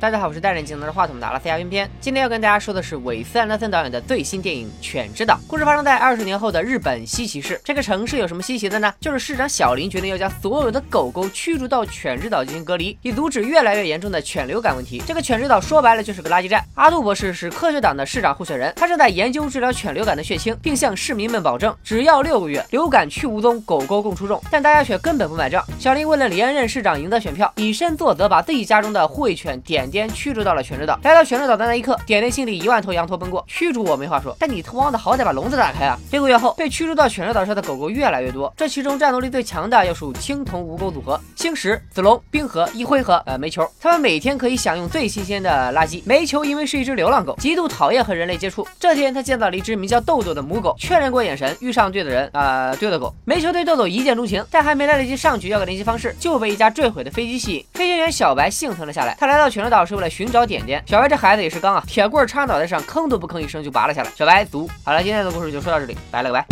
大家好，我是戴眼镜拿着话筒的阿拉斯加偏偏。今天要跟大家说的是韦斯安德森导演的最新电影《犬之岛》。故事发生在二十年后的日本西岐市。这个城市有什么稀奇的呢？就是市长小林决定要将所有的狗狗驱逐到犬之岛进行隔离，以阻止越来越严重的犬流感问题。这个犬之岛说白了就是个垃圾站。阿杜博士是科学党的市长候选人，他正在研究治疗犬流感的血清，并向市民们保证，只要六个月，流感去无踪，狗狗共出众。但大家却根本不买账。小林为了连任市长赢得选票，以身作则，把自己家中的护卫犬点。点驱逐到了犬之岛。来到犬之岛的那一刻，点点心里一万头羊驼奔过。驱逐我没话说，但你他妈的好歹把笼子打开啊！六个月后，被驱逐到犬之岛上的狗狗越来越多，这其中战斗力最强的要数青铜无狗组合：星石、子龙、冰河、一辉和呃煤球。他们每天可以享用最新鲜的垃圾。煤球因为是一只流浪狗，极度讨厌和人类接触。这天，他见到了一只名叫豆豆的母狗，确认过眼神，遇上对的人啊，对的狗。煤球对豆豆一见钟情，但还没来得及上去要个联系方式，就被一架坠毁的飞机吸引。飞行员小白幸存了下来。他来到犬之岛。是为了寻找点点。小白这孩子也是刚啊，铁棍插脑袋上，吭都不吭一声就拔了下来。小白足。好了，今天的故事就说到这里，拜了个拜。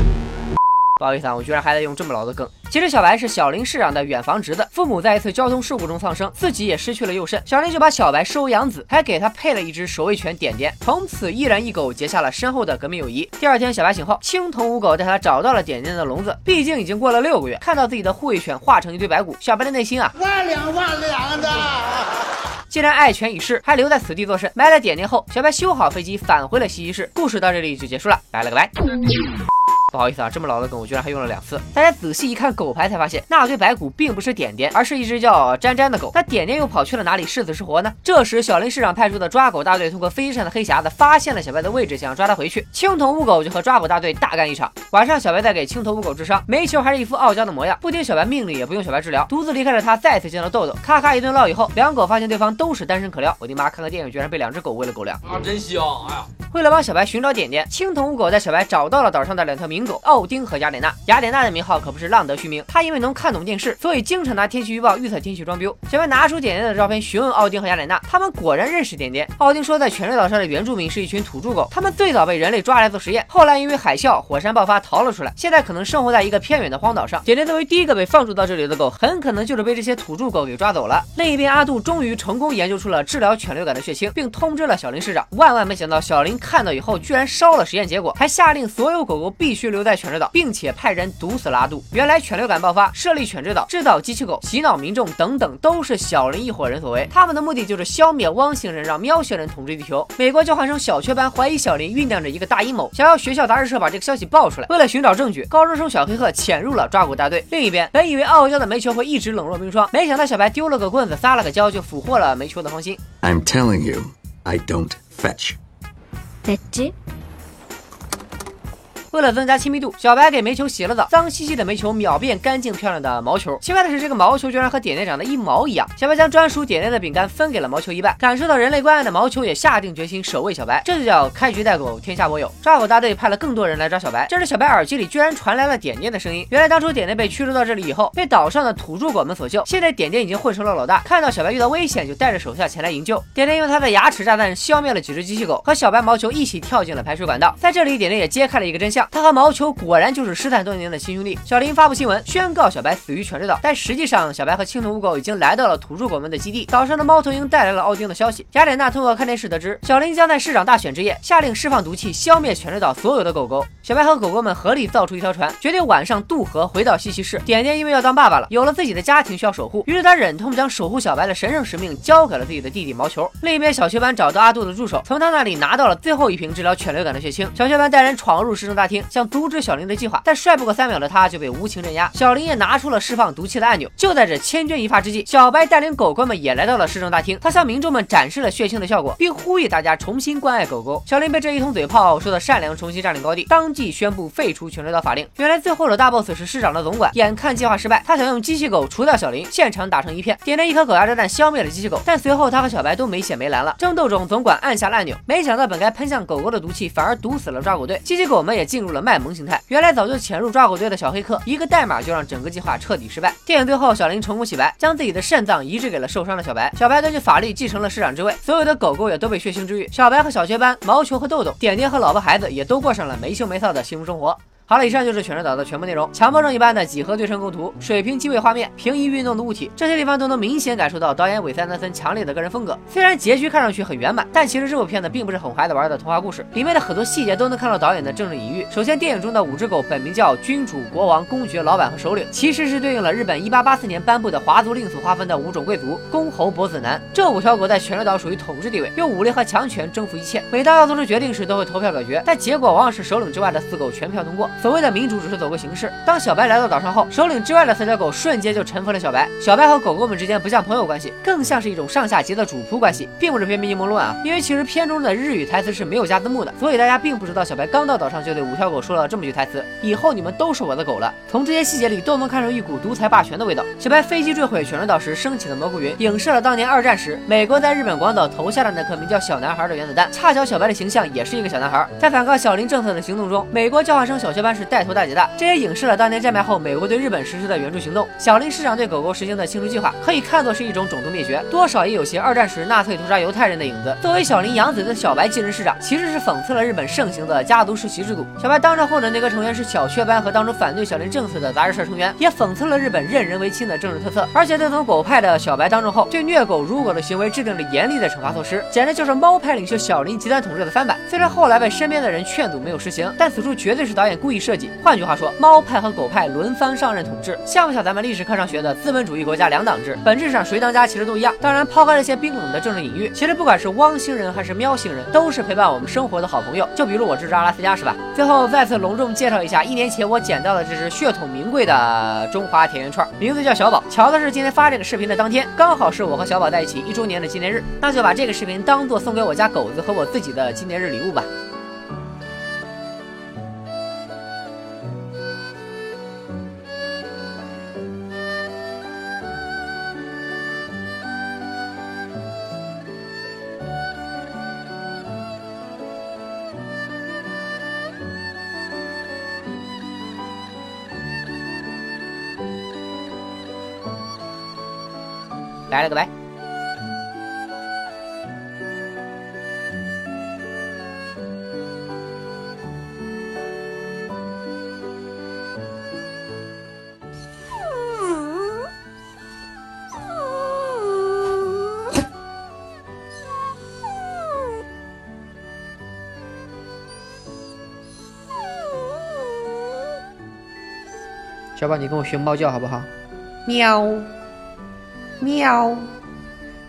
不好意思啊，我居然还在用这么老的梗。其实小白是小林市长的远房侄子，父母在一次交通事故中丧生，自己也失去了右肾。小林就把小白收养子，还给他配了一只守卫犬点点，从此一人一狗结下了深厚的革命友谊。第二天，小白醒后，青铜五狗带他找到了点点的笼子。毕竟已经过了六个月，看到自己的护卫犬化成一堆白骨，小白的内心啊，万两万两的。既然爱犬已逝，还留在此地作甚？埋了点点后，小白修好飞机，返回了西西市。故事到这里就结束了，拜了个拜。不好意思啊，这么老的梗我居然还用了两次。大家仔细一看狗牌，才发现那堆白骨并不是点点，而是一只叫沾沾的狗。那点点又跑去了哪里？是死是活呢？这时，小林市长派出的抓狗大队通过飞机上的黑匣子发现了小白的位置，想要抓他回去。青铜乌狗就和抓狗大队大干一场。晚上，小白在给青铜乌狗治伤，煤球还是一副傲娇的模样，不听小白命令，也不用小白治疗，独自离开了他。再次见到豆豆，咔咔一顿唠以后，两狗发现对方都是单身可撩。我的妈，看个电影居然被两只狗喂了狗粮啊，真香！哎呀。为了帮小白寻找点点，青铜乌狗在小白找到了岛上的两条名狗奥丁和雅典娜。雅典娜的名号可不是浪得虚名，她因为能看懂电视，所以经常拿天气预报预测天气装逼。小白拿出点点的照片询问奥丁和雅典娜，他们果然认识点点。奥丁说，在犬类岛上的原住民是一群土著狗，他们最早被人类抓来做实验，后来因为海啸、火山爆发逃了出来，现在可能生活在一个偏远的荒岛上。点点作为第一个被放逐到这里的狗，很可能就是被这些土著狗给抓走了。另一边，阿杜终于成功研究出了治疗犬流感的血清，并通知了小林市长。万万没想到，小林看到以后居然。烧了实验结果，还下令所有狗狗必须留在犬之岛，并且派人毒死拉杜。原来犬流感爆发，设立犬之岛，制造机器狗，洗脑民众等等，都是小林一伙人所为。他们的目的就是消灭汪星人，让喵星人统治地球。美国交换生小雀斑怀疑小林酝酿着一个大阴谋，想要学校杂志社把这个消息爆出来。为了寻找证据，高中生小黑鹤潜入了抓捕大队。另一边，本以为傲娇的煤球会一直冷若冰霜，没想到小白丢了个棍子，撒了个娇，就俘获了煤球的芳心。I'm telling you, I don't fetch. 为了增加亲密度，小白给煤球洗了澡，脏兮兮的煤球秒变干净漂亮的毛球。奇怪的是，这个毛球居然和点点长得一毛一样。小白将专属点点的饼干分给了毛球一半，感受到人类关爱的毛球也下定决心守卫小白。这就叫开局带狗，天下我有。抓狗大队派了更多人来抓小白。这时，小白耳机里居然传来了点点的声音。原来当初点点被驱逐到这里以后，被岛上的土著狗们所救。现在点点已经混成了老大，看到小白遇到危险，就带着手下前来营救。点点用他的牙齿炸弹消灭了几只机器狗，和小白、毛球一起跳进了排水管道。在这里，点点也揭开了一个真相：他和毛球。果然就是失散多年的亲兄弟。小林发布新闻宣告小白死于犬之岛，但实际上小白和青铜乌狗已经来到了土著狗们的基地。岛上的猫头鹰带来了奥丁的消息。雅典娜通过看电视得知，小林将在市长大选之夜下令释放毒气，消灭犬之岛所有的狗狗。小白和狗狗们合力造出一条船，决定晚上渡河回到西岐市。点点因为要当爸爸了，有了自己的家庭需要守护，于是他忍痛将守护小白的神圣使命交给了自己的弟弟毛球。另一边，小雀斑找到阿杜的助手，从他那里拿到了最后一瓶治疗犬流感的血清。小雀斑带人闯入市政大厅，想阻止小林的计划，但帅不过三秒的他就被无情镇压。小林也拿出了释放毒气的按钮。就在这千钧一发之际，小白带领狗狗们也来到了市政大厅。他向民众们展示了血清的效果，并呼吁大家重新关爱狗狗。小林被这一通嘴炮说的善良重新占领高地，当即宣布废除犬之岛法令。原来最后的大 boss 是市长的总管，眼看计划失败，他想用机器狗除掉小林，现场打成一片。点点一颗狗牙炸弹消灭了机器狗，但随后他和小白都没血没蓝了。争斗中，总管按下了按钮，没想到本该喷向狗狗的毒气反而毒死了抓狗队，机器狗们也进入了卖萌形态。原来早就潜。入抓狗队的小黑客，一个代码就让整个计划彻底失败。电影最后，小林成功洗白，将自己的肾脏移植给了受伤的小白。小白根据法律继承了市长之位，所有的狗狗也都被血腥治愈。小白和小雀斑、毛球和豆豆、点点和老婆孩子也都过上了没羞没臊的幸福生活。好了，以上就是《犬神岛》的全部内容。强迫症一般的几何对称构图，水平机位画面，平移运动的物体，这些地方都能明显感受到导演韦斯安德森强烈的个人风格。虽然结局看上去很圆满，但其实这部片子并不是很孩子玩的童话故事，里面的很多细节都能看到导演的政治隐喻。首先，电影中的五只狗本名叫君主、国王、公爵、老板和首领，其实是对应了日本1884年颁布的华族令所划分的五种贵族：公、侯、伯、子、男。这五条狗在犬神岛属于统治地位，用武力和强权征服一切。每当要做出决定时，都会投票表决，但结果往往是首领之外的四狗全票通过。所谓的民主只是走个形式。当小白来到岛上后，首领之外的四条狗瞬间就臣服了小白。小白和狗狗们之间不像朋友关系，更像是一种上下级的主仆关系，并不是片名阴谋论啊。因为其实片中的日语台词是没有加字幕的，所以大家并不知道小白刚到岛上就对五条狗说了这么句台词：“以后你们都是我的狗了。”从这些细节里都能看出一股独裁霸权的味道。小白飞机坠毁犬神岛时升起的蘑菇云，影射了当年二战时美国在日本广岛投下的那颗名叫小男孩的原子弹。恰巧小白的形象也是一个小男孩，在反抗小林政策的行动中，美国交换生小学班是带头大姐大，这也影射了当年战败后美国对日本实施的援助行动。小林市长对狗狗实行的清除计划，可以看作是一种种族灭绝，多少也有些二战时纳粹屠杀犹太人的影子。作为小林养子的小白继任市长，其实是讽刺了日本盛行的家族世袭制度。小白当上后的内阁成员是小雀斑和当初反对小林政策的杂志社成员，也讽刺了日本任人唯亲的政治特色。而且自从狗派的小白当政后，对虐狗辱狗的行为制定了严厉的惩罚措施，简直就是猫派领袖小林极端统治的翻版。虽然后来被身边的人劝阻没有实行，但此处绝对是导演故意设计。换句话说，猫派和狗派轮番上任统治，像不像咱们历史课上学的资本主义国家两党制？本质上谁当家其实都一样。当然，抛开这些冰冷的政治隐喻，其实不管是汪星人还是喵星人，都是陪伴我们生活的好朋友。就比如我这只阿拉斯加是吧？最后再次隆重介绍一下，一年前我捡到的这只血统名贵的中华田园串，名字叫小宝。巧的是，今天发这个视频的当天，刚好是我和小宝在一起一周年的纪念日，那就把这个视频当做送给我家狗子和我自己的纪念日礼物吧。拜了个拜。小宝，你跟我学猫叫好不好？喵。喵，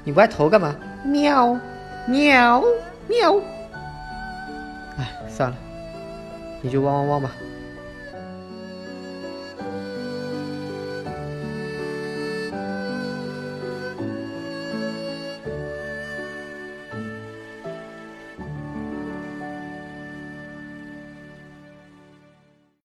你歪头干嘛？喵，喵，喵。哎，算了，你就汪汪汪吧。